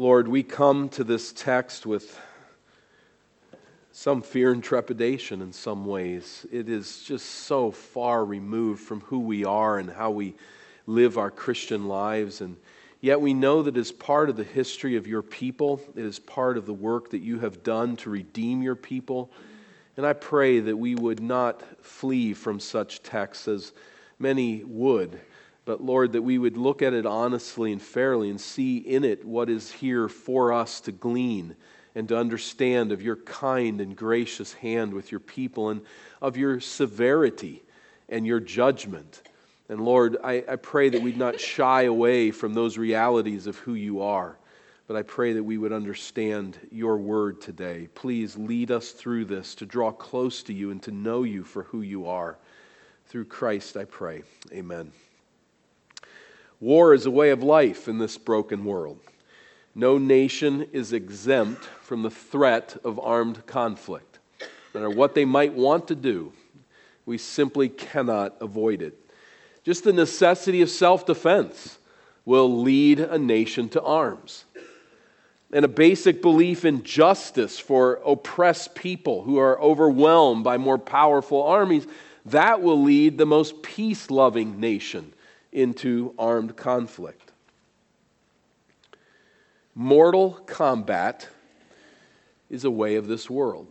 Lord, we come to this text with some fear and trepidation in some ways. It is just so far removed from who we are and how we live our Christian lives. And yet we know that as part of the history of your people, it is part of the work that you have done to redeem your people. And I pray that we would not flee from such texts as many would but Lord, that we would look at it honestly and fairly and see in it what is here for us to glean and to understand of your kind and gracious hand with your people and of your severity and your judgment. And Lord, I, I pray that we'd not shy away from those realities of who you are, but I pray that we would understand your word today. Please lead us through this to draw close to you and to know you for who you are. Through Christ, I pray. Amen. War is a way of life in this broken world. No nation is exempt from the threat of armed conflict. No matter what they might want to do, we simply cannot avoid it. Just the necessity of self defense will lead a nation to arms. And a basic belief in justice for oppressed people who are overwhelmed by more powerful armies, that will lead the most peace loving nation into armed conflict. Mortal combat is a way of this world.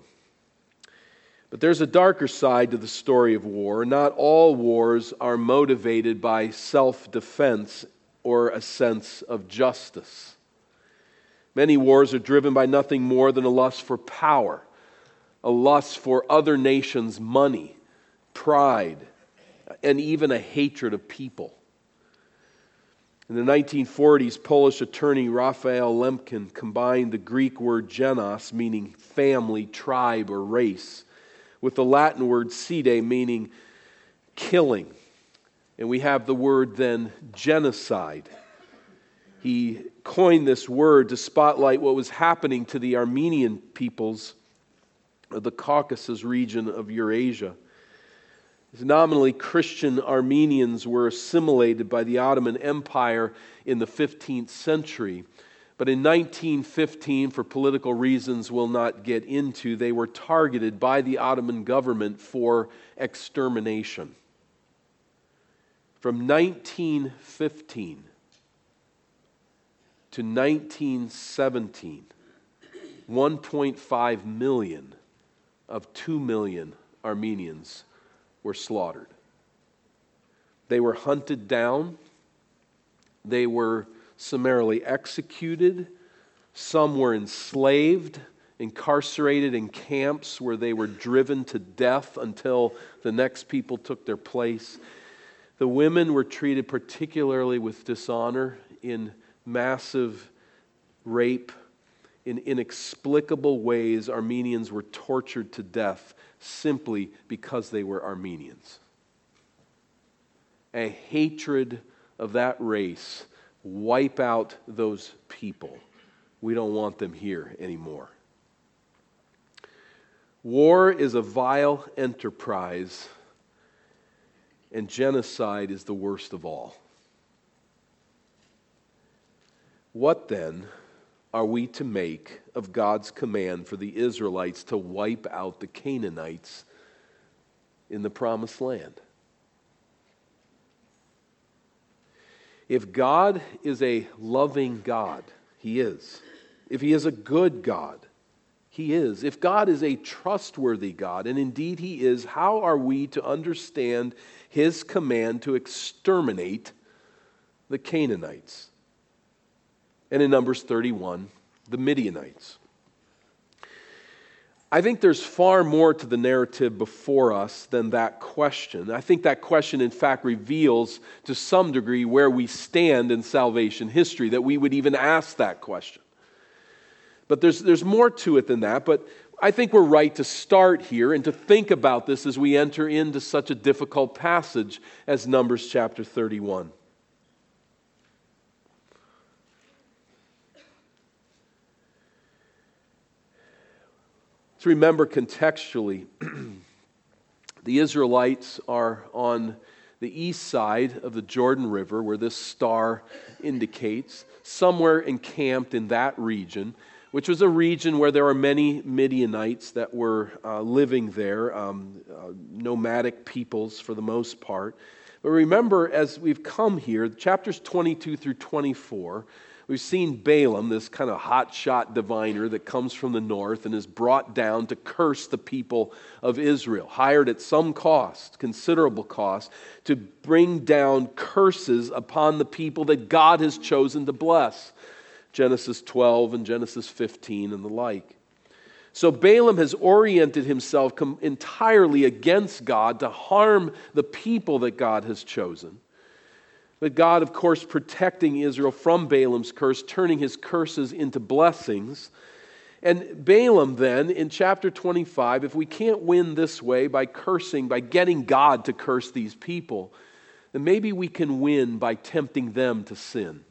But there's a darker side to the story of war. Not all wars are motivated by self defense or a sense of justice. Many wars are driven by nothing more than a lust for power, a lust for other nations' money, pride, and even a hatred of people. In the 1940s, Polish attorney Raphael Lemkin combined the Greek word genos, meaning family, tribe, or race, with the Latin word cide, meaning killing. And we have the word then genocide. He coined this word to spotlight what was happening to the Armenian peoples of the Caucasus region of Eurasia. Nominally, Christian Armenians were assimilated by the Ottoman Empire in the 15th century. But in 1915, for political reasons we'll not get into, they were targeted by the Ottoman government for extermination. From 1915 to 1917, 1.5 million of 2 million Armenians were slaughtered. They were hunted down, they were summarily executed, some were enslaved, incarcerated in camps where they were driven to death until the next people took their place. The women were treated particularly with dishonor in massive rape. In inexplicable ways, Armenians were tortured to death simply because they were Armenians. A hatred of that race wipe out those people. We don't want them here anymore. War is a vile enterprise, and genocide is the worst of all. What then are we to make of God's command for the Israelites to wipe out the Canaanites in the promised land? If God is a loving God, He is. If He is a good God, He is. If God is a trustworthy God, and indeed He is, how are we to understand His command to exterminate the Canaanites? And in Numbers 31, the Midianites. I think there's far more to the narrative before us than that question. I think that question, in fact, reveals to some degree where we stand in salvation history, that we would even ask that question. But there's, there's more to it than that. But I think we're right to start here and to think about this as we enter into such a difficult passage as Numbers chapter 31. To remember contextually, the Israelites are on the east side of the Jordan River, where this star indicates, somewhere encamped in that region, which was a region where there are many Midianites that were uh, living there, um, uh, nomadic peoples for the most part. But remember, as we've come here, chapters 22 through 24, we've seen Balaam, this kind of hotshot diviner that comes from the north and is brought down to curse the people of Israel, hired at some cost, considerable cost, to bring down curses upon the people that God has chosen to bless. Genesis 12 and Genesis 15 and the like. So Balaam has oriented himself entirely against God to harm the people that God has chosen. But God, of course, protecting Israel from Balaam's curse, turning his curses into blessings. And Balaam, then, in chapter 25, if we can't win this way by cursing, by getting God to curse these people, then maybe we can win by tempting them to sin.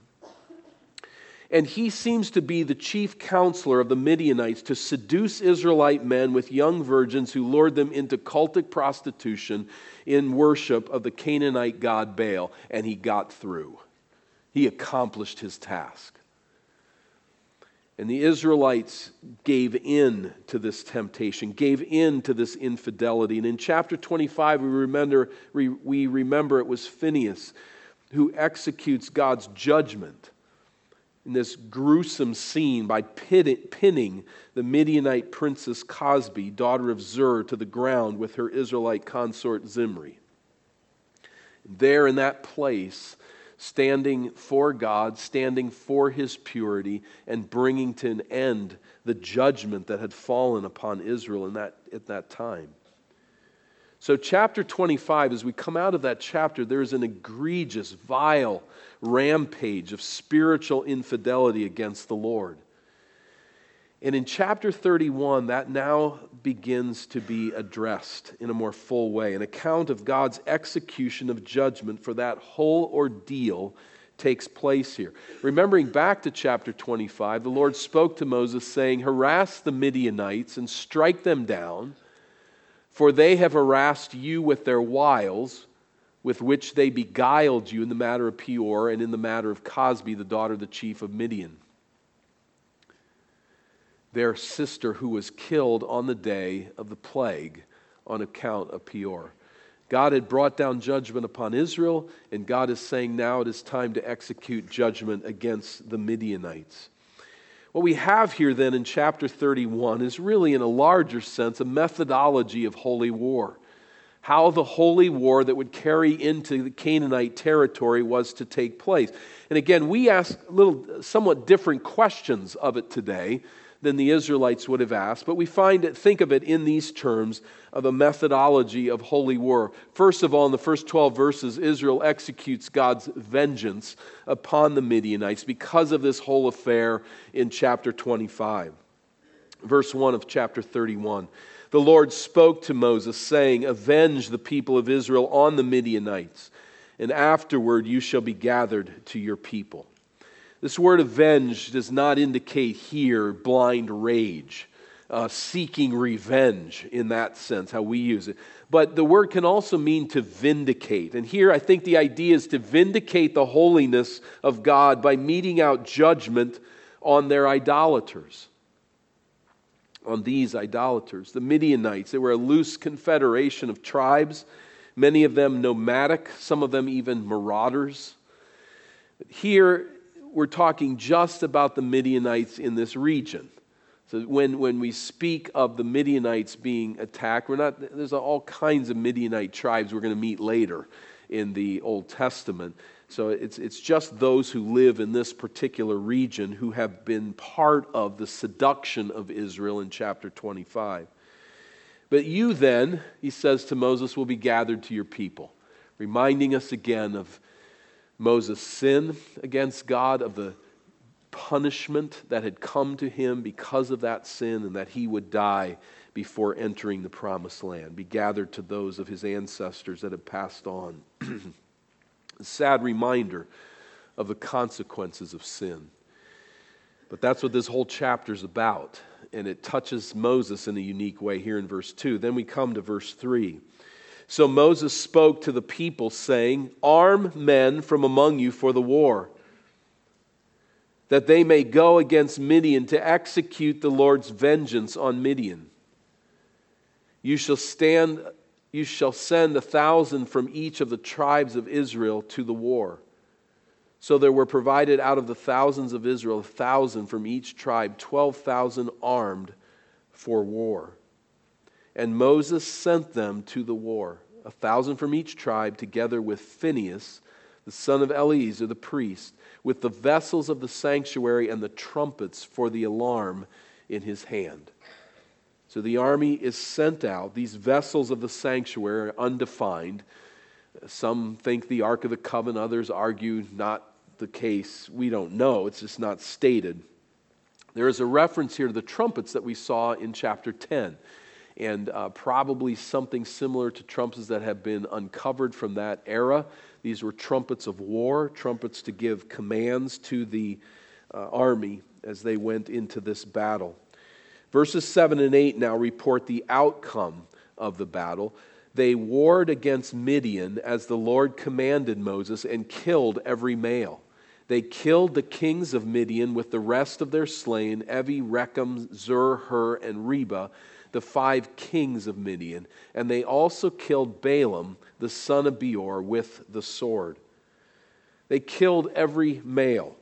And he seems to be the chief counselor of the Midianites to seduce Israelite men with young virgins who lured them into cultic prostitution in worship of the Canaanite god Baal. And he got through. He accomplished his task. And the Israelites gave in to this temptation, gave in to this infidelity. And in chapter 25, we remember, we remember it was Phinehas who executes God's judgment in this gruesome scene by pinning the Midianite princess Cozbi, daughter of Zur, to the ground with her Israelite consort Zimri. There in that place, standing for God, standing for his purity, and bringing to an end the judgment that had fallen upon Israel in that, at that time. So, chapter 25, as we come out of that chapter, there's an egregious, vile rampage of spiritual infidelity against the Lord. And in chapter 31, that now begins to be addressed in a more full way. An account of God's execution of judgment for that whole ordeal takes place here. Remembering back to chapter 25, the Lord spoke to Moses, saying, Harass the Midianites and strike them down for they have harassed you with their wiles, with which they beguiled you in the matter of Peor and in the matter of Cozbi, the daughter of the chief of Midian. Their sister, who was killed on the day of the plague on account of Peor. God had brought down judgment upon Israel, and God is saying now it is time to execute judgment against the Midianites. What we have here then in chapter 31 is really, in a larger sense, a methodology of holy war. How the holy war that would carry into the Canaanite territory was to take place. And again, we ask little, somewhat different questions of it today than the Israelites would have asked, but we find it, think of it in these terms of a methodology of holy war. First of all, in the first 12 verses, Israel executes God's vengeance upon the Midianites because of this whole affair in chapter 25. Verse 1 of chapter 31. The Lord spoke to Moses, saying, Avenge the people of Israel on the Midianites, and afterward you shall be gathered to your people. This word avenge does not indicate here blind rage, uh, seeking revenge in that sense, how we use it. But the word can also mean to vindicate. And here I think the idea is to vindicate the holiness of God by meting out judgment on their idolaters. On these idolaters. The Midianites, they were a loose confederation of tribes, many of them nomadic, some of them even marauders. Here, we're talking just about the Midianites in this region. So when, when we speak of the Midianites being attacked, we're not, there's all kinds of Midianite tribes we're going to meet later in the Old Testament. So it's, it's just those who live in this particular region who have been part of the seduction of Israel in chapter 25. But you then, he says to Moses, will be gathered to your people, reminding us again of Moses' sin against God, of the punishment that had come to him because of that sin, and that he would die before entering the promised land, be gathered to those of his ancestors that had passed on. A sad reminder of the consequences of sin. But that's what this whole chapter is about, and it touches Moses in a unique way here in verse 2. Then we come to verse 3. So Moses spoke to the people, saying, Arm men from among you for the war, that they may go against Midian to execute the Lord's vengeance on Midian. You shall stand you shall send a thousand from each of the tribes of Israel to the war. So there were provided out of the thousands of Israel a thousand from each tribe, twelve thousand armed for war. And Moses sent them to the war, a thousand from each tribe, together with Phinehas, the son of Eleazar the priest, with the vessels of the sanctuary and the trumpets for the alarm in his hand. So the army is sent out. These vessels of the sanctuary are undefined. Some think the Ark of the Covenant, others argue not the case. We don't know, it's just not stated. There is a reference here to the trumpets that we saw in chapter 10, and uh, probably something similar to trumpets that have been uncovered from that era. These were trumpets of war, trumpets to give commands to the uh, army as they went into this battle. Verses 7 and 8 now report the outcome of the battle. They warred against Midian as the Lord commanded Moses and killed every male. They killed the kings of Midian with the rest of their slain Evi, Rekem, Zur, Hur, and Reba, the five kings of Midian. And they also killed Balaam, the son of Beor, with the sword. They killed every male.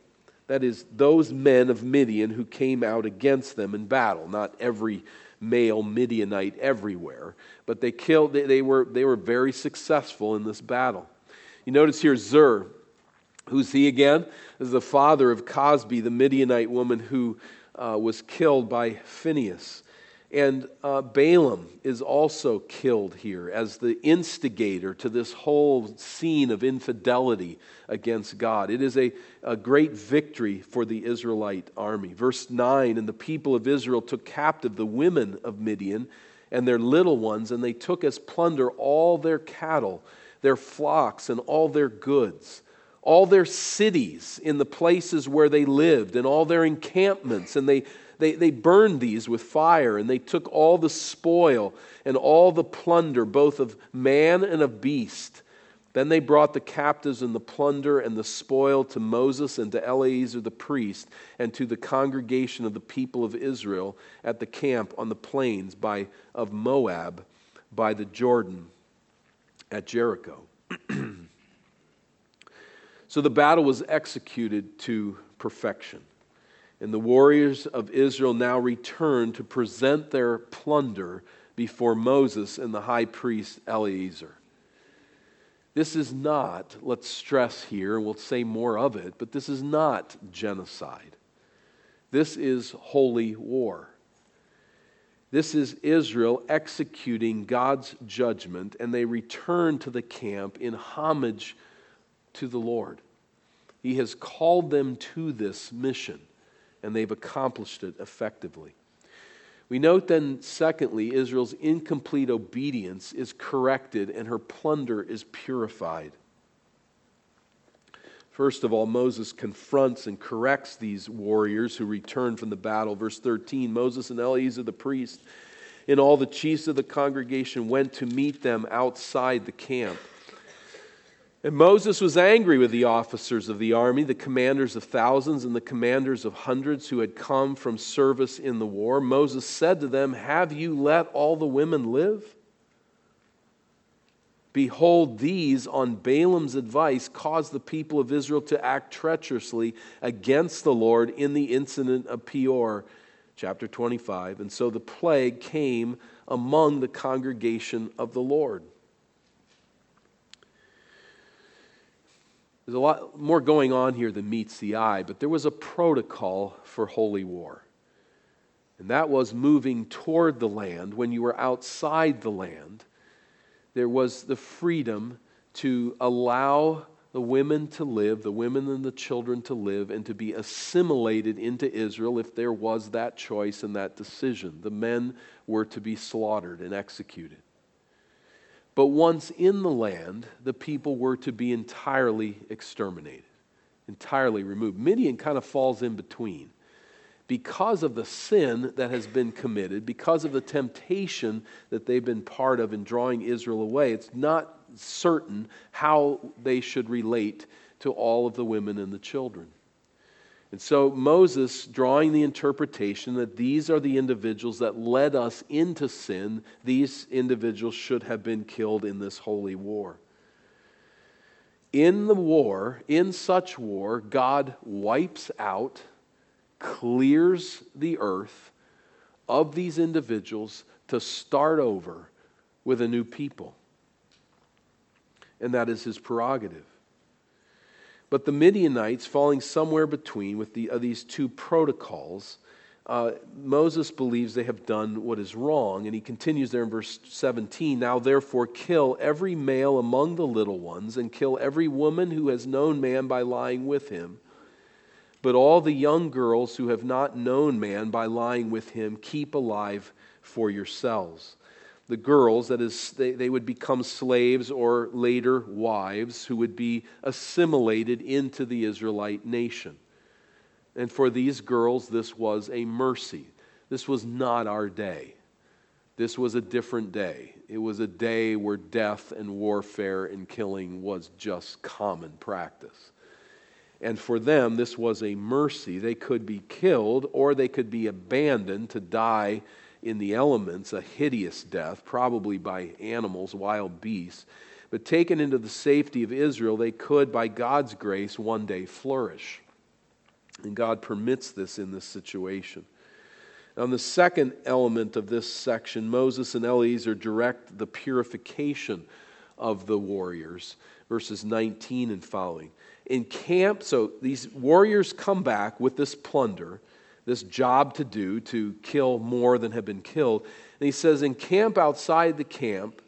That is, those men of Midian who came out against them in battle, not every male Midianite everywhere, but they killed, they, they, were, they were very successful in this battle. You notice here Zur, who's he again? This is the father of Cozbi, the Midianite woman who uh, was killed by Phinehas. And uh, Balaam is also killed here as the instigator to this whole scene of infidelity against God. It is a, a great victory for the Israelite army. Verse 9 And the people of Israel took captive the women of Midian and their little ones, and they took as plunder all their cattle, their flocks, and all their goods all their cities in the places where they lived and all their encampments and they they, they burned these with fire, and they took all the spoil and all the plunder, both of man and of beast. Then they brought the captives and the plunder and the spoil to Moses and to Eleazar the priest and to the congregation of the people of Israel at the camp on the plains by, of Moab by the Jordan at Jericho. so the battle was executed to perfection. And the warriors of Israel now return to present their plunder before Moses and the high priest Eleazar. This is not, let's stress here, and we'll say more of it, but this is not genocide. This is holy war. This is Israel executing God's judgment, and they return to the camp in homage to the Lord. He has called them to this mission and they've accomplished it effectively. We note then, secondly, Israel's incomplete obedience is corrected and her plunder is purified. First of all, Moses confronts and corrects these warriors who return from the battle. Verse 13 Moses and Eleazar the priest and all the chiefs of the congregation went to meet them outside the camp. And Moses was angry with the officers of the army, the commanders of thousands and the commanders of hundreds who had come from service in the war. Moses said to them, Have you let all the women live? Behold, these, on Balaam's advice, caused the people of Israel to act treacherously against the Lord in the incident of Peor, chapter 25. And so the plague came among the congregation of the Lord. There's a lot more going on here than meets the eye, but there was a protocol for holy war. And that was moving toward the land. When you were outside the land, there was the freedom to allow the women to live, the women and the children to live, and to be assimilated into Israel if there was that choice and that decision. The men were to be slaughtered and executed. But once in the land, the people were to be entirely exterminated, entirely removed. Midian kind of falls in between. because of the sin that has been committed, because of the temptation that they've been part of in drawing Israel away, it's not certain how they should relate to all of the women and the children. And so Moses, drawing the interpretation that these are the individuals that led us into sin, these individuals should have been killed in this holy war. In the war, in such war, God wipes out clears the earth of these individuals to start over with a new people. And that is his prerogative. But the Midianites, falling somewhere between with the, uh, these two protocols, uh, Moses believes they have done what is wrong. And he continues there in verse 17 Now therefore kill every male among the little ones, and kill every woman who has known man by lying with him but all the young girls who have not known man by lying with him, keep alive for yourselves. The girls, that is, they, they would become slaves or later wives who would be assimilated into the Israelite nation. And for these girls, this was a mercy. This was not our day. This was a different day. It was a day where death and warfare and killing was just common practice. And for them, this was a mercy. They could be killed or they could be abandoned to die in the elements, a hideous death, probably by animals, wild beasts. But taken into the safety of Israel, they could, by God's grace, one day flourish. And God permits this in this situation. On the second element of this section, Moses and Eleazar direct the purification of the warriors, verses 19 and following in camp, so these warriors come back with this plunder, this job to do to kill more than have been killed. And he says, In camp outside the camp,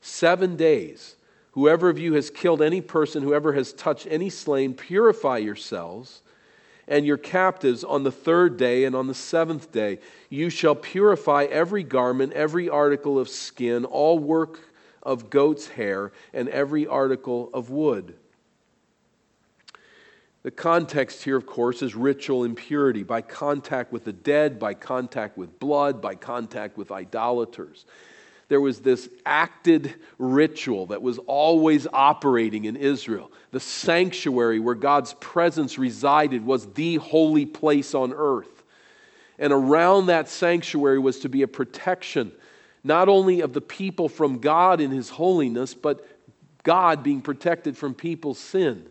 seven days, whoever of you has killed any person, whoever has touched any slain, purify yourselves and your captives on the third day and on the seventh day. You shall purify every garment, every article of skin, all work of goat's hair, and every article of wood. The context here, of course, is ritual impurity by contact with the dead, by contact with blood, by contact with idolaters. There was this acted ritual that was always operating in Israel. The sanctuary where God's presence resided was the holy place on earth. And around that sanctuary was to be a protection, not only of the people from God in his holiness, but God being protected from people's sin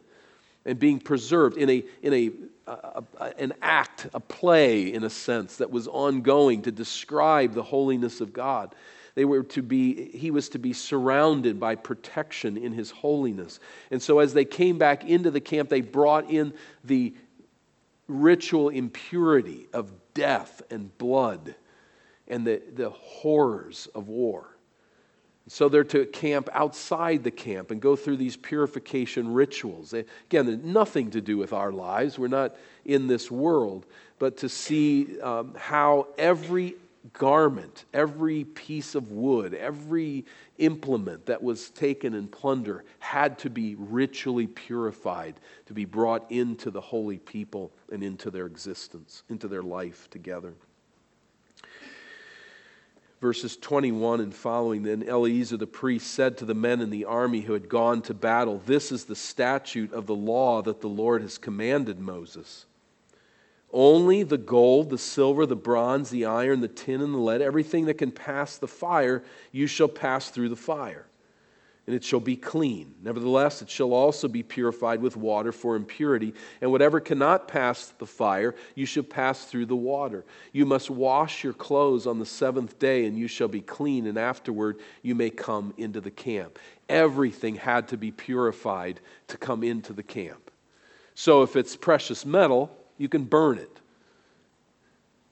and being preserved in, a, in a, a, a, an act, a play, in a sense, that was ongoing to describe the holiness of God. They were to be, he was to be surrounded by protection in his holiness. And so as they came back into the camp, they brought in the ritual impurity of death and blood and the, the horrors of war. So they're to camp outside the camp and go through these purification rituals. Again, nothing to do with our lives. We're not in this world, but to see um, how every garment, every piece of wood, every implement that was taken in plunder had to be ritually purified to be brought into the holy people and into their existence, into their life together verses 21 and following, then Eleazar the priest said to the men in the army who had gone to battle, This is the statute of the law that the Lord has commanded Moses. Only the gold, the silver, the bronze, the iron, the tin, and the lead, everything that can pass the fire, you shall pass through the fire and it shall be clean. Nevertheless, it shall also be purified with water for impurity, and whatever cannot pass the fire, you shall pass through the water. You must wash your clothes on the seventh day, and you shall be clean, and afterward you may come into the camp. Everything had to be purified to come into the camp. So if it's precious metal, you can burn it.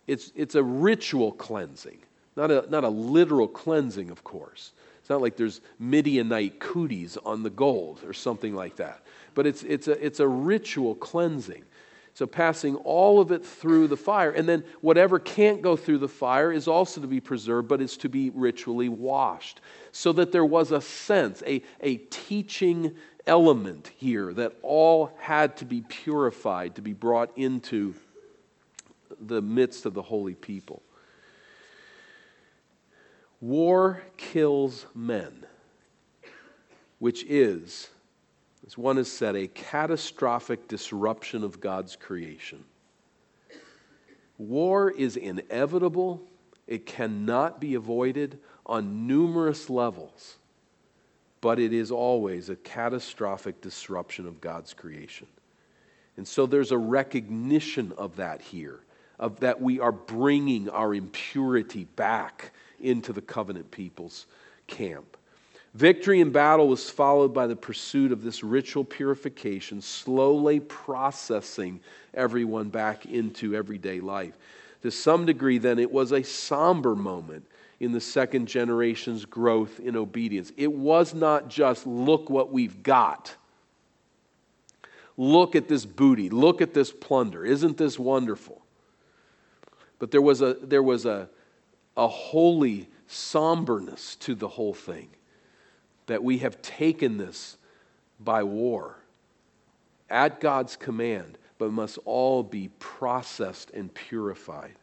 It's, it's a ritual cleansing, not a, not a literal cleansing, of course not like there's Midianite cooties on the gold or something like that. But it's, it's, a, it's a ritual cleansing. So passing all of it through the fire. And then whatever can't go through the fire is also to be preserved, but it's to be ritually washed. So that there was a sense, a, a teaching element here that all had to be purified to be brought into the midst of the holy people. War kills men, which is, as one has said, a catastrophic disruption of God's creation. War is inevitable, it cannot be avoided on numerous levels, but it is always a catastrophic disruption of God's creation. And so there's a recognition of that here, of that we are bringing our impurity back into the covenant people's camp. Victory in battle was followed by the pursuit of this ritual purification, slowly processing everyone back into everyday life. To some degree, then, it was a somber moment in the second generation's growth in obedience. It was not just, look what we've got. Look at this booty. Look at this plunder. Isn't this wonderful? But there was a, there was a, a holy somberness to the whole thing that we have taken this by war at God's command, but must all be processed and purified.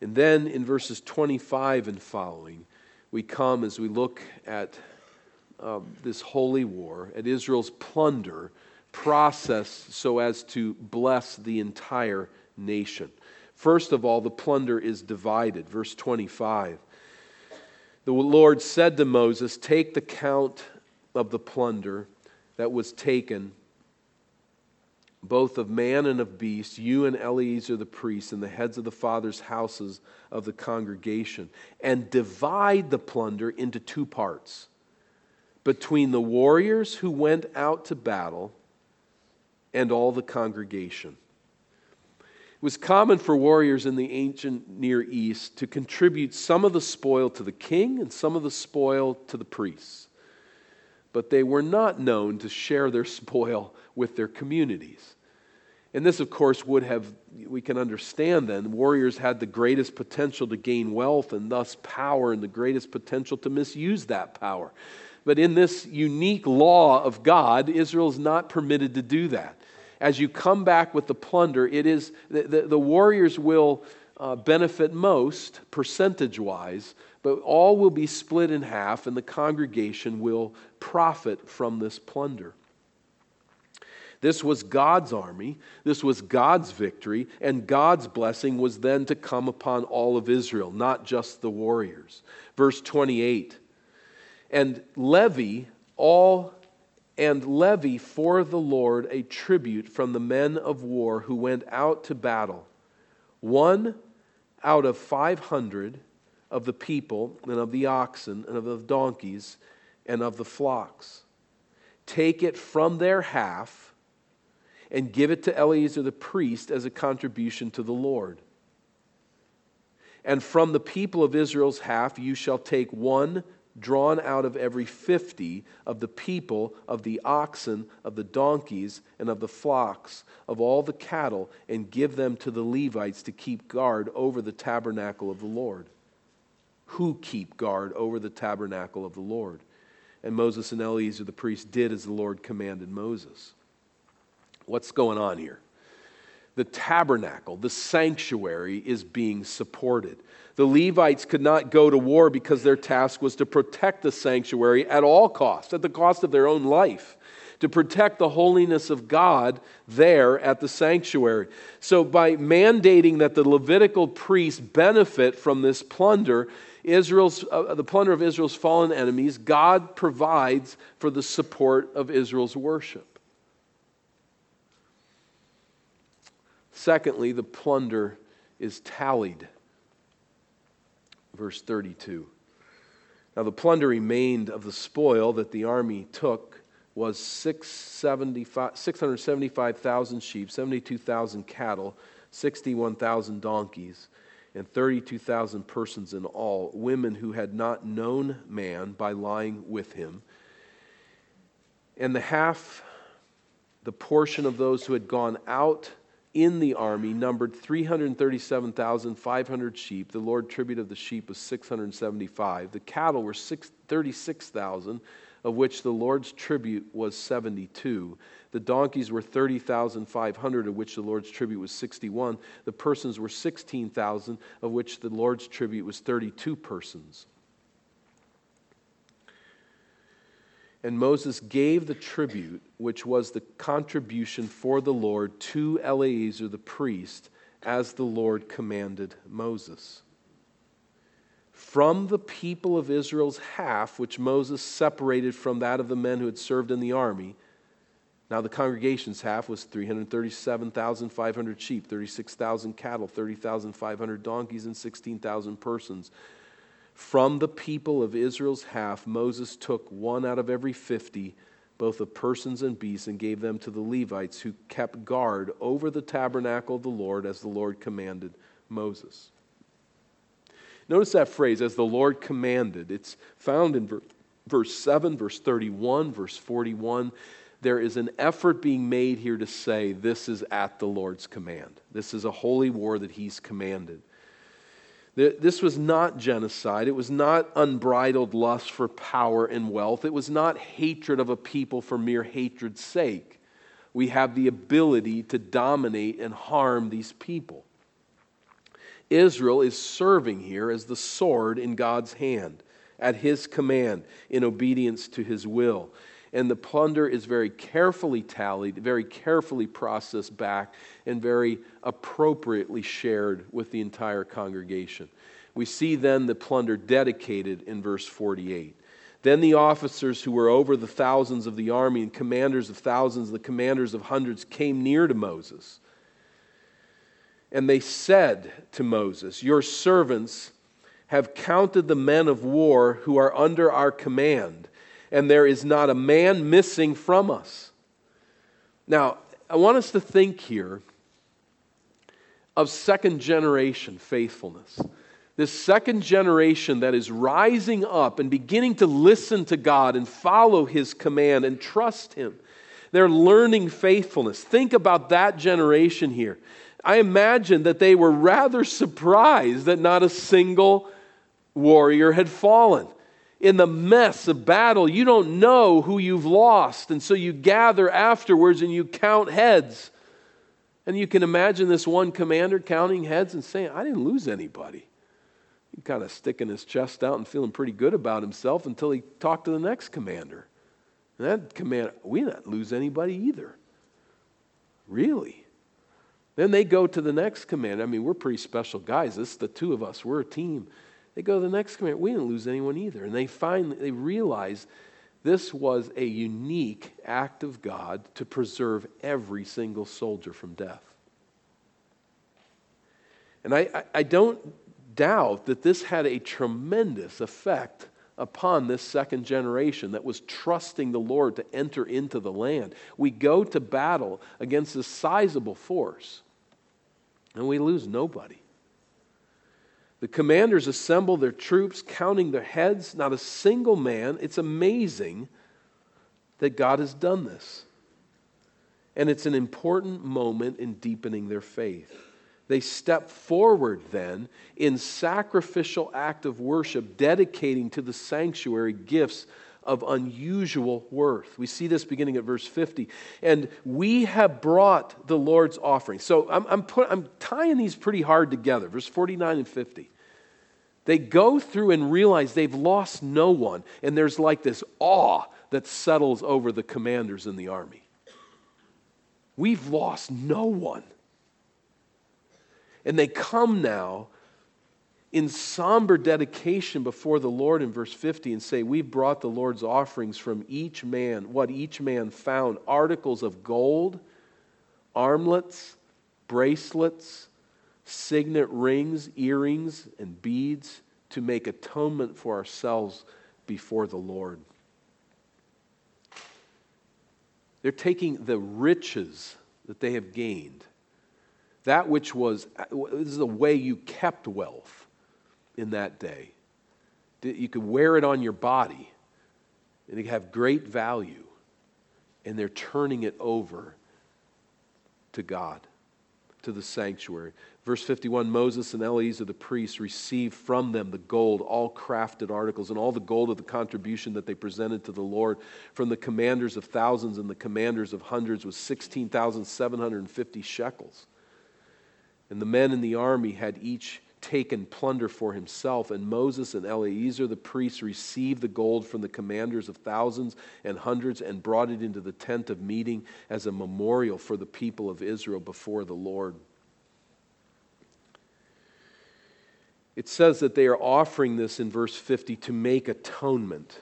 And then in verses 25 and following, we come as we look at um, this holy war, at Israel's plunder, processed so as to bless the entire nation. First of all, the plunder is divided. Verse 25. The Lord said to Moses, Take the count of the plunder that was taken, both of man and of beast, you and Eleazar the priest, and the heads of the fathers' houses of the congregation, and divide the plunder into two parts between the warriors who went out to battle and all the congregation was common for warriors in the ancient Near East to contribute some of the spoil to the king and some of the spoil to the priests. But they were not known to share their spoil with their communities. And this, of course, would have, we can understand then, warriors had the greatest potential to gain wealth and thus power and the greatest potential to misuse that power. But in this unique law of God, Israel is not permitted to do that as you come back with the plunder, it is the, the, the warriors will uh, benefit most, percentage wise, but all will be split in half, and the congregation will profit from this plunder. This was God's army. This was God's victory. And God's blessing was then to come upon all of Israel, not just the warriors. Verse 28 And levy all and levy for the Lord a tribute from the men of war who went out to battle. One out of 500 of the people, and of the oxen, and of the donkeys, and of the flocks. Take it from their half and give it to Eleazar the priest as a contribution to the Lord. And from the people of Israel's half you shall take one drawn out of every fifty of the people, of the oxen, of the donkeys, and of the flocks, of all the cattle, and give them to the Levites to keep guard over the tabernacle of the Lord. Who keep guard over the tabernacle of the Lord? And Moses and Eleazar the priest did as the Lord commanded Moses. What's going on here? The tabernacle, the sanctuary, is being supported. The Levites could not go to war because their task was to protect the sanctuary at all costs, at the cost of their own life, to protect the holiness of God there at the sanctuary. So, by mandating that the Levitical priests benefit from this plunder, Israel's, uh, the plunder of Israel's fallen enemies, God provides for the support of Israel's worship. Secondly, the plunder is tallied verse 32. Now, the plunder remained of the spoil that the army took was 675,000 sheep, 72,000 cattle, 61,000 donkeys, and 32,000 persons in all, women who had not known man by lying with him. And the half, the portion of those who had gone out in the army numbered 337,500 sheep. The Lord tribute of the sheep was 675. The cattle were 36,000, of which the Lord's tribute was 72. The donkeys were 30,500, of which the Lord's tribute was 61. The persons were 16,000, of which the Lord's tribute was 32 persons. And Moses gave the tribute, which was the contribution for the Lord, to Eleazar the priest, as the Lord commanded Moses. From the people of Israel's half, which Moses separated from that of the men who had served in the army, now the congregation's half was 337,500 sheep, 36,000 cattle, 30,500 donkeys, and 16,000 persons. From the people of Israel's half, Moses took one out of every 50, both of persons and beasts, and gave them to the Levites who kept guard over the tabernacle of the Lord as the Lord commanded Moses. Notice that phrase, as the Lord commanded. It's found in verse 7, verse 31, verse 41 there is an effort being made here to say this is at the Lord's command. This is a holy war that He's commanded. This was not genocide. It was not unbridled lust for power and wealth. It was not hatred of a people for mere hatred's sake. We have the ability to dominate and harm these people. Israel is serving here as the sword in God's hand, at His command, in obedience to His will and the plunder is very carefully tallied, very carefully processed back, and very appropriately shared with the entire congregation. We see then the plunder dedicated in verse 48. Then the officers who were over the thousands of the army and commanders of thousands, the commanders of hundreds, came near to Moses. And they said to Moses, Your servants have counted the men of war who are under our command and there is not a man missing from us. Now, I want us to think here of second generation faithfulness. This second generation that is rising up and beginning to listen to God and follow His command and trust Him. They're learning faithfulness. Think about that generation here. I imagine that they were rather surprised that not a single warrior had fallen in the mess of battle, you don't know who you've lost. And so you gather afterwards and you count heads. And you can imagine this one commander counting heads and saying, I didn't lose anybody. He kind of sticking his chest out and feeling pretty good about himself until he talked to the next commander. And that commander, we didn't lose anybody either. Really? Then they go to the next commander. I mean, we're pretty special guys. This is the two of us. We're a team. They go to the next command. We didn't lose anyone either. And they finally they realize this was a unique act of God to preserve every single soldier from death. And I, I, I don't doubt that this had a tremendous effect upon this second generation that was trusting the Lord to enter into the land. We go to battle against a sizable force, and we lose nobody. The commanders assemble their troops, counting their heads, not a single man. It's amazing that God has done this. And it's an important moment in deepening their faith. They step forward then in sacrificial act of worship, dedicating to the sanctuary gifts of unusual worth. We see this beginning at verse 50. And we have brought the Lord's offering. So I'm, I'm, put, I'm tying these pretty hard together, verse 49 and 50. They go through and realize they've lost no one, and there's like this awe that settles over the commanders in the army. We've lost no one. And they come now in somber dedication before the Lord in verse 50 and say, We've brought the Lord's offerings from each man, what each man found articles of gold, armlets, bracelets, signet rings, earrings, and beads to make atonement for ourselves before the Lord. They're taking the riches that they have gained, that which was, this is the way you kept wealth in that day. You could wear it on your body, and it have great value, and they're turning it over to God to the sanctuary. Verse 51 Moses and Eleazar the priests received from them the gold, all crafted articles, and all the gold of the contribution that they presented to the Lord from the commanders of thousands and the commanders of hundreds was 16,750 shekels. And the men in the army had each taken plunder for himself. And Moses and Eleazar the priests received the gold from the commanders of thousands and hundreds and brought it into the tent of meeting as a memorial for the people of Israel before the Lord. It says that they are offering this in verse 50 to make atonement.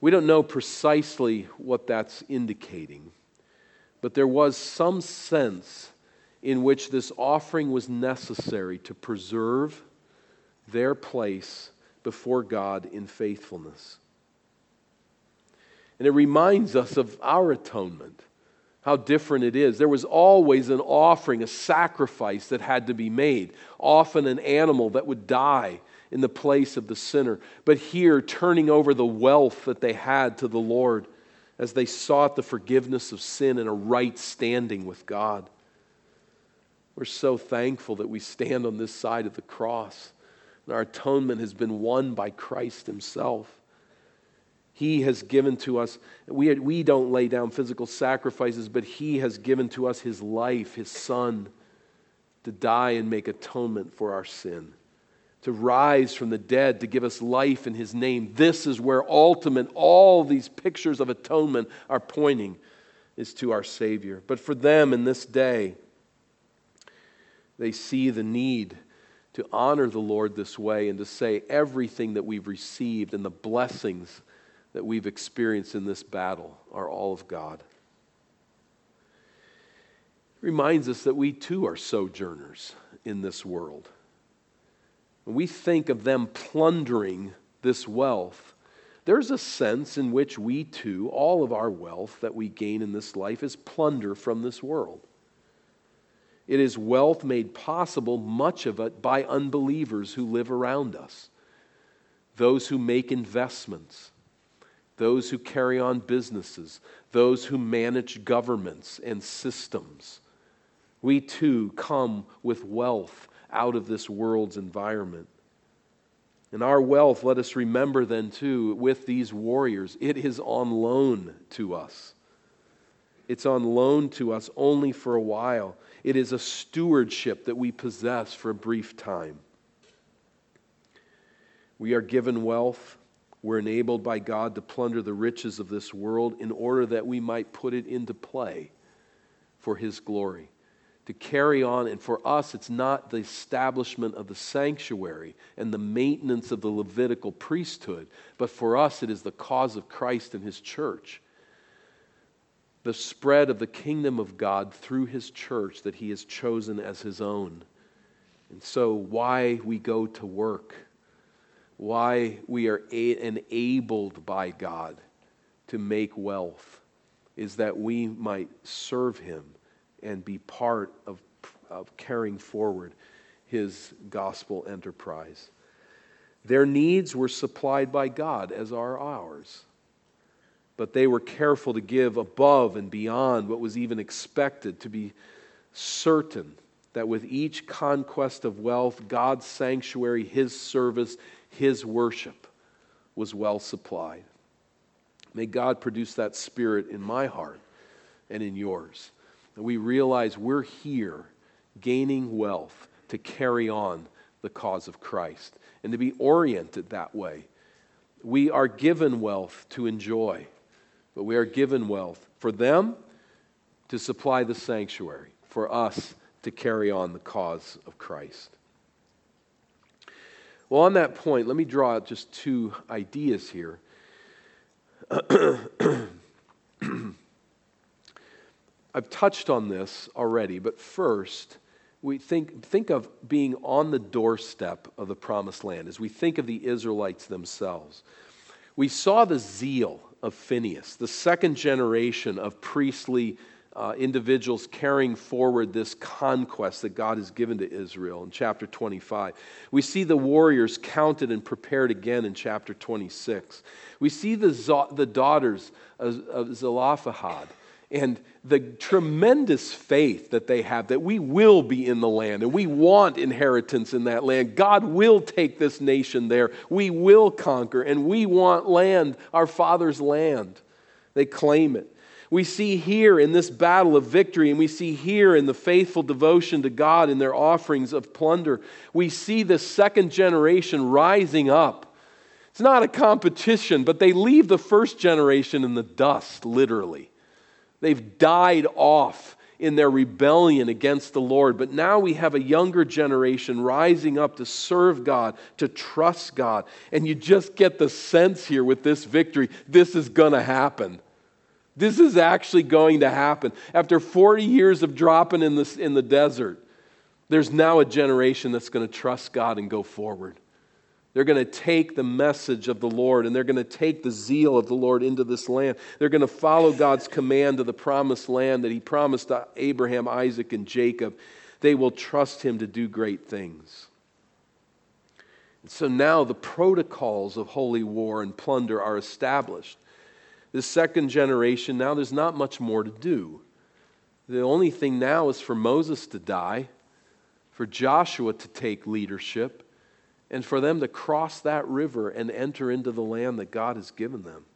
We don't know precisely what that's indicating, but there was some sense in which this offering was necessary to preserve their place before God in faithfulness. And it reminds us of our atonement, how different it is. There was always an offering, a sacrifice that had to be made, often an animal that would die in the place of the sinner. But here, turning over the wealth that they had to the Lord as they sought the forgiveness of sin and a right standing with God. We're so thankful that we stand on this side of the cross. And our atonement has been won by Christ Himself. He has given to us, we, we don't lay down physical sacrifices, but He has given to us His life, His Son, to die and make atonement for our sin, to rise from the dead, to give us life in His name. This is where ultimate, all these pictures of atonement are pointing, is to our Savior. But for them in this day, they see the need to honor the Lord this way and to say everything that we've received and the blessings that we've experienced in this battle are all of God. It reminds us that we too are sojourners in this world. When we think of them plundering this wealth, there's a sense in which we too, all of our wealth that we gain in this life, is plunder from this world. It is wealth made possible, much of it, by unbelievers who live around us. Those who make investments, those who carry on businesses, those who manage governments and systems. We too come with wealth out of this world's environment. And our wealth, let us remember then too, with these warriors, it is on loan to us. It's on loan to us only for a while. It is a stewardship that we possess for a brief time. We are given wealth. We're enabled by God to plunder the riches of this world in order that we might put it into play for His glory. To carry on, and for us, it's not the establishment of the sanctuary and the maintenance of the Levitical priesthood, but for us, it is the cause of Christ and His church the spread of the kingdom of God through his church that he has chosen as his own. And so, why we go to work, why we are a- enabled by God to make wealth, is that we might serve him and be part of, of carrying forward his gospel enterprise. Their needs were supplied by God, as are ours but they were careful to give above and beyond what was even expected to be certain that with each conquest of wealth, God's sanctuary, His service, His worship was well supplied. May God produce that spirit in my heart and in yours. And we realize we're here gaining wealth to carry on the cause of Christ and to be oriented that way. We are given wealth to enjoy but we are given wealth for them to supply the sanctuary, for us to carry on the cause of Christ. Well, on that point, let me draw out just two ideas here. I've touched on this already, but first, we think, think of being on the doorstep of the promised land as we think of the Israelites themselves. We saw the zeal of Phinehas, the second generation of priestly uh, individuals carrying forward this conquest that God has given to Israel in chapter 25. We see the warriors counted and prepared again in chapter 26. We see the, the daughters of, of Zelophehad and the tremendous faith that they have that we will be in the land and we want inheritance in that land. God will take this nation there. We will conquer and we want land, our Father's land. They claim it. We see here in this battle of victory, and we see here in the faithful devotion to God in their offerings of plunder, we see the second generation rising up. It's not a competition, but they leave the first generation in the dust, literally. They've died off in their rebellion against the Lord. But now we have a younger generation rising up to serve God, to trust God. And you just get the sense here with this victory this is going to happen. This is actually going to happen. After 40 years of dropping in the, in the desert, there's now a generation that's going to trust God and go forward. They're going to take the message of the Lord and they're going to take the zeal of the Lord into this land. They're going to follow God's command to the promised land that He promised to Abraham, Isaac, and Jacob. They will trust Him to do great things. And so now the protocols of holy war and plunder are established. The second generation, now there's not much more to do. The only thing now is for Moses to die, for Joshua to take leadership and for them to cross that river and enter into the land that God has given them.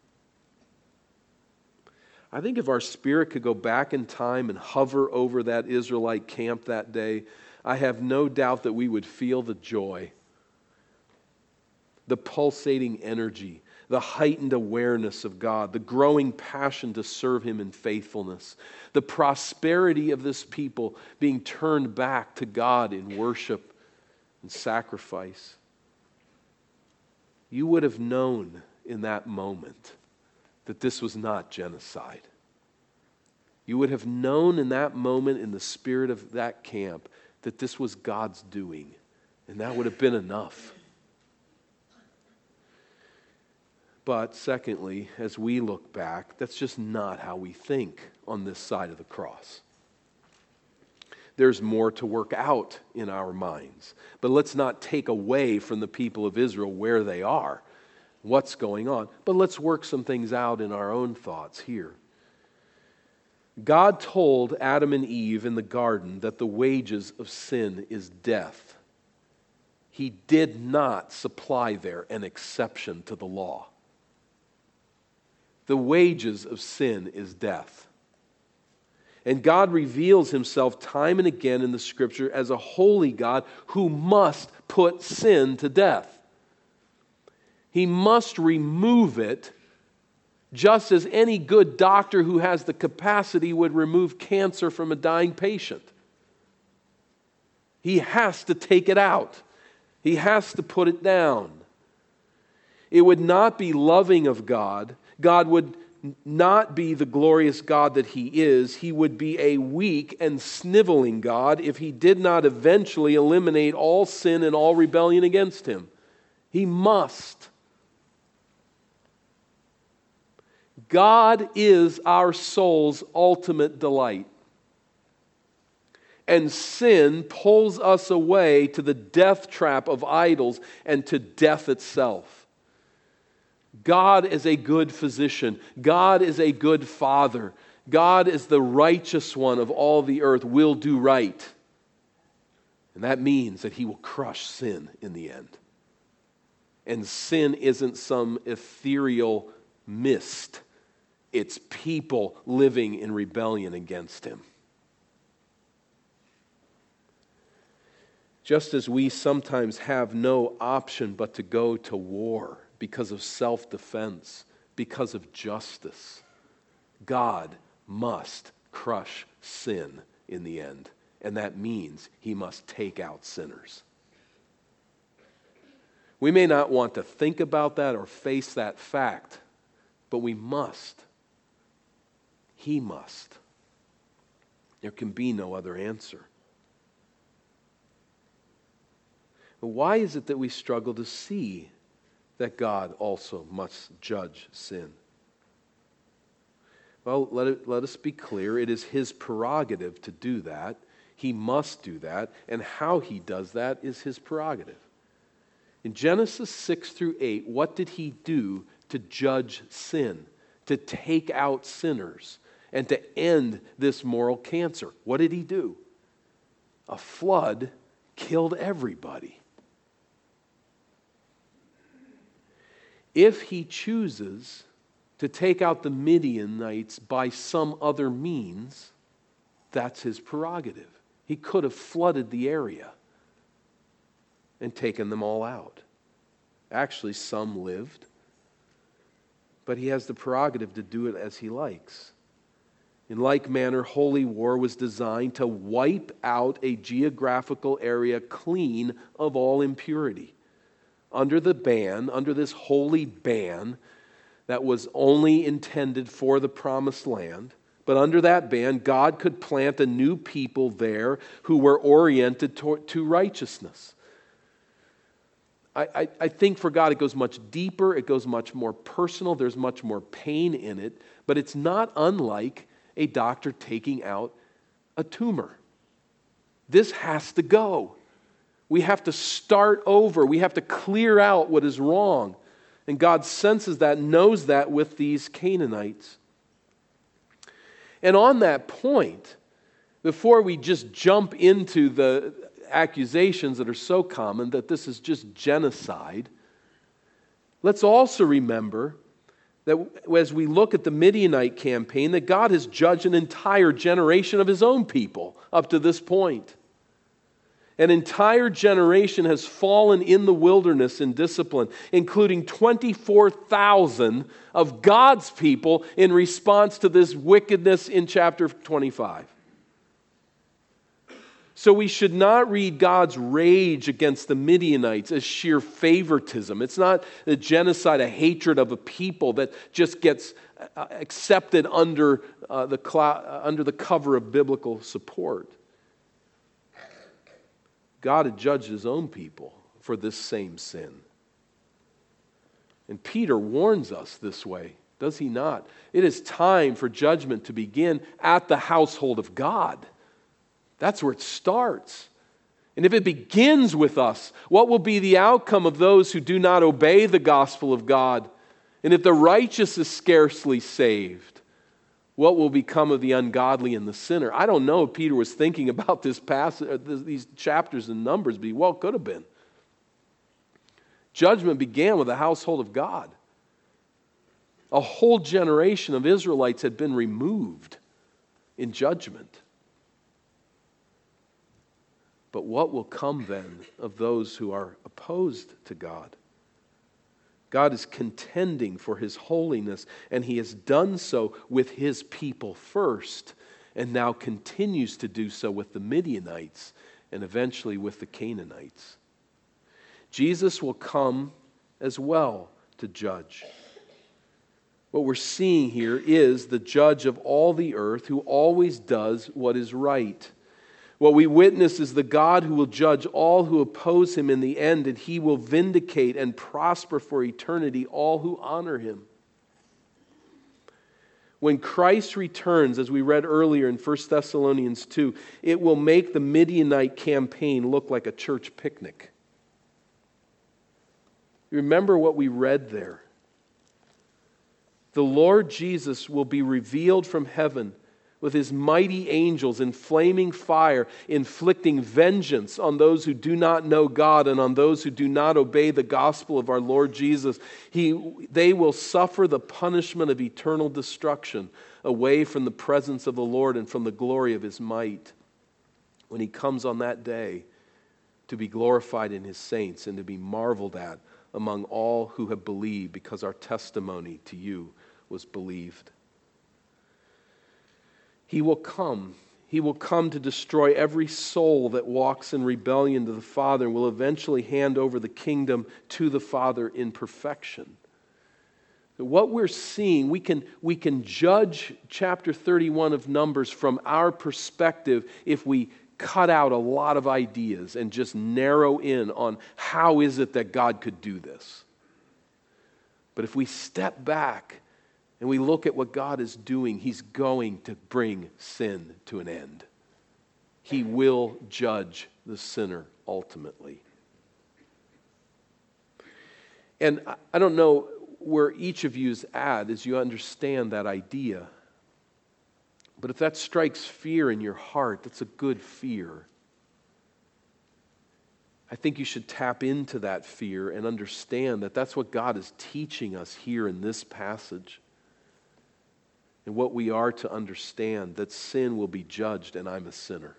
I think if our spirit could go back in time and hover over that Israelite camp that day, I have no doubt that we would feel the joy, the pulsating energy, the heightened awareness of God, the growing passion to serve Him in faithfulness, the prosperity of this people being turned back to God in worship and sacrifice you would have known in that moment that this was not genocide. You would have known in that moment, in the spirit of that camp, that this was God's doing, and that would have been enough. But secondly, as we look back, that's just not how we think on this side of the cross there's more to work out in our minds. But let's not take away from the people of Israel where they are, what's going on. But let's work some things out in our own thoughts here. God told Adam and Eve in the garden that the wages of sin is death. He did not supply there an exception to the law. The wages of sin is death. And God reveals himself time and again in the scripture as a holy God who must put sin to death. He must remove it just as any good doctor who has the capacity would remove cancer from a dying patient. He has to take it out, he has to put it down. It would not be loving of God. God would not be the glorious God that he is, he would be a weak and sniveling God if he did not eventually eliminate all sin and all rebellion against him. He must. God is our soul's ultimate delight. And sin pulls us away to the death trap of idols and to death itself. God is a good physician. God is a good father. God is the righteous one of all the earth, will do right. And that means that he will crush sin in the end. And sin isn't some ethereal mist, it's people living in rebellion against him. Just as we sometimes have no option but to go to war because of self defense, because of justice. God must crush sin in the end, and that means he must take out sinners. We may not want to think about that or face that fact, but we must. He must. There can be no other answer. Why is it that we struggle to see that God also must judge sin. Well, let, it, let us be clear. It is his prerogative to do that. He must do that. And how he does that is his prerogative. In Genesis 6 through 8, what did he do to judge sin, to take out sinners? and to end this moral cancer. What did he do? A flood killed everybody. If he chooses to take out the Midianites by some other means, that's his prerogative. He could have flooded the area and taken them all out. Actually, some lived, but he has the prerogative to do it as he likes. In like manner, holy war was designed to wipe out a geographical area clean of all impurity. Under the ban, under this holy ban that was only intended for the promised land, but under that ban, God could plant a new people there who were oriented to, to righteousness. I, I, I think for God it goes much deeper, it goes much more personal, there's much more pain in it, but it's not unlike a doctor taking out a tumor. This has to go. We have to start over. We have to clear out what is wrong. And God senses that, knows that with these Canaanites. And on that point, before we just jump into the accusations that are so common that this is just genocide, let's also remember that as we look at the Midianite campaign, that God has judged an entire generation of his own people up to this point. An entire generation has fallen in the wilderness in discipline, including 24,000 of God's people in response to this wickedness in chapter 25. So we should not read God's rage against the Midianites as sheer favoritism. It's not a genocide, a hatred of a people that just gets uh, accepted under, uh, the, uh, under the cover of biblical support. God had judged his own people for this same sin. And Peter warns us this way, does he not? It is time for judgment to begin at the household of God. That's where it starts. And if it begins with us, what will be the outcome of those who do not obey the gospel of God? And if the righteous is scarcely saved, what will become of the ungodly and the sinner? I don't know if Peter was thinking about this passage, uh, these chapters and numbers, but he well could have been. Judgment began with the household of God. A whole generation of Israelites had been removed in judgment. But what will come then of those who are opposed to God? God is contending for his holiness, and he has done so with his people first, and now continues to do so with the Midianites and eventually with the Canaanites. Jesus will come as well to judge. What we're seeing here is the judge of all the earth who always does what is right. What we witness is the God who will judge all who oppose him in the end, and he will vindicate and prosper for eternity all who honor him. When Christ returns, as we read earlier in 1 Thessalonians 2, it will make the Midianite campaign look like a church picnic. Remember what we read there. The Lord Jesus will be revealed from heaven with his mighty angels in flaming fire, inflicting vengeance on those who do not know God and on those who do not obey the gospel of our Lord Jesus. He, they will suffer the punishment of eternal destruction away from the presence of the Lord and from the glory of his might when he comes on that day to be glorified in his saints and to be marveled at among all who have believed because our testimony to you was believed. He will come. He will come to destroy every soul that walks in rebellion to the Father and will eventually hand over the kingdom to the Father in perfection. What we're seeing, we can, we can judge chapter 31 of Numbers from our perspective if we cut out a lot of ideas and just narrow in on how is it that God could do this. But if we step back and we look at what God is doing, He's going to bring sin to an end. He will judge the sinner ultimately. And I don't know where each of you is at as you understand that idea. But if that strikes fear in your heart, that's a good fear. I think you should tap into that fear and understand that that's what God is teaching us here in this passage. And what we are to understand that sin will be judged, and I'm a sinner.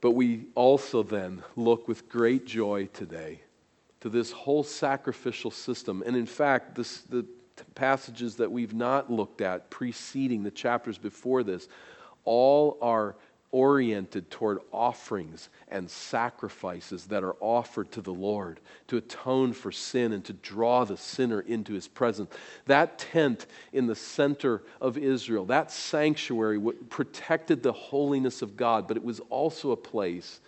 But we also then look with great joy today to this whole sacrificial system. And in fact, this, the passages that we've not looked at preceding the chapters before this all are oriented toward offerings and sacrifices that are offered to the Lord to atone for sin and to draw the sinner into his presence. That tent in the center of Israel, that sanctuary, protected the holiness of God, but it was also a place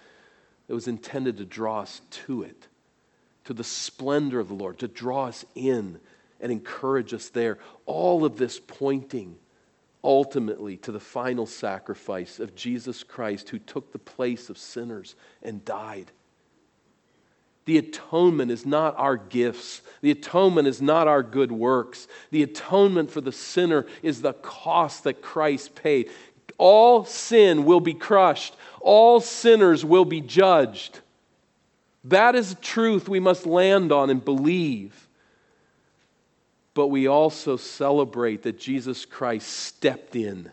that was intended to draw us to it, to the splendor of the Lord, to draw us in and encourage us there. All of this pointing ultimately to the final sacrifice of Jesus Christ, who took the place of sinners and died. The atonement is not our gifts. The atonement is not our good works. The atonement for the sinner is the cost that Christ paid. All sin will be crushed, all sinners will be judged. That is a truth we must land on and believe but we also celebrate that Jesus Christ stepped in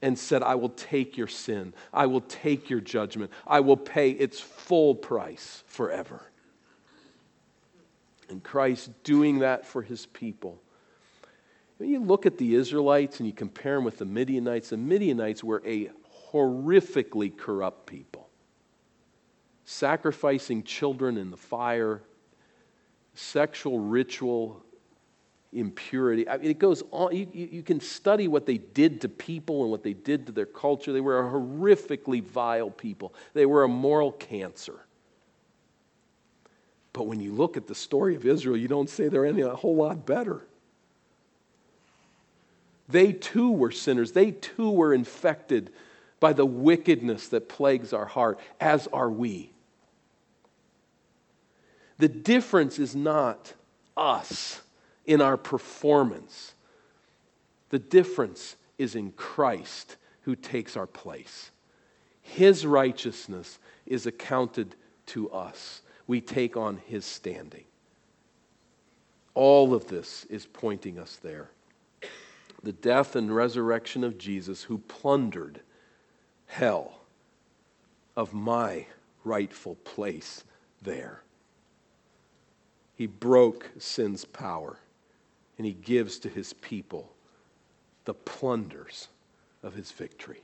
and said, I will take your sin, I will take your judgment, I will pay its full price forever. And Christ doing that for his people. When you look at the Israelites and you compare them with the Midianites, the Midianites were a horrifically corrupt people, sacrificing children in the fire, sexual ritual impurity. I mean, it goes on. You, you, can study what they did to people and what they did to their culture. They were a horrifically vile people, they were a moral cancer. But when you look at the story of Israel, you don't say they're any a whole lot better. They too were sinners. They too were infected by the wickedness that plagues our heart, as are we. The difference is not us in our performance. The difference is in Christ who takes our place. His righteousness is accounted to us. We take on his standing. All of this is pointing us there. The death and resurrection of Jesus, who plundered hell of my rightful place there. He broke sin's power and he gives to his people the plunders of his victory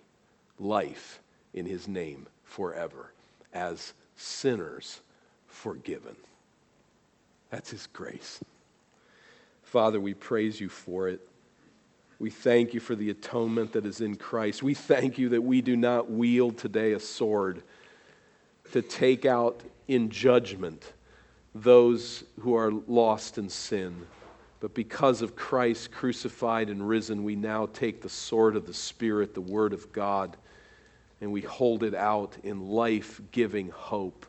life in his name forever as sinners forgiven. That's his grace. Father, we praise you for it. We thank you for the atonement that is in Christ. We thank you that we do not wield today a sword to take out in judgment those who are lost in sin but because of Christ crucified and risen, we now take the sword of the Spirit, the Word of God, and we hold it out in life giving hope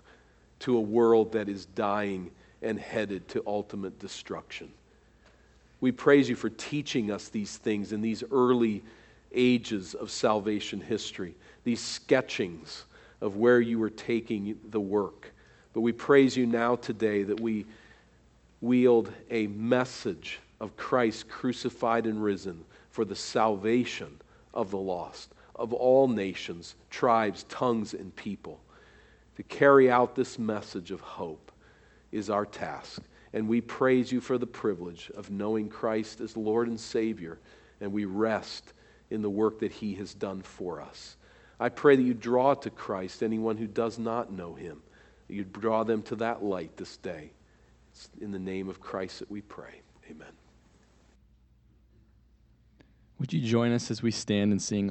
to a world that is dying and headed to ultimate destruction. We praise you for teaching us these things in these early ages of salvation history, these sketchings of where you were taking the work. But we praise you now today that we wield a message of Christ crucified and risen for the salvation of the lost, of all nations, tribes, tongues, and people. To carry out this message of hope is our task. And we praise you for the privilege of knowing Christ as Lord and Savior, and we rest in the work that He has done for us. I pray that you draw to Christ anyone who does not know Him, that you draw them to that light this day. It's in the name of Christ that we pray. Amen. Would you join us as we stand and sing?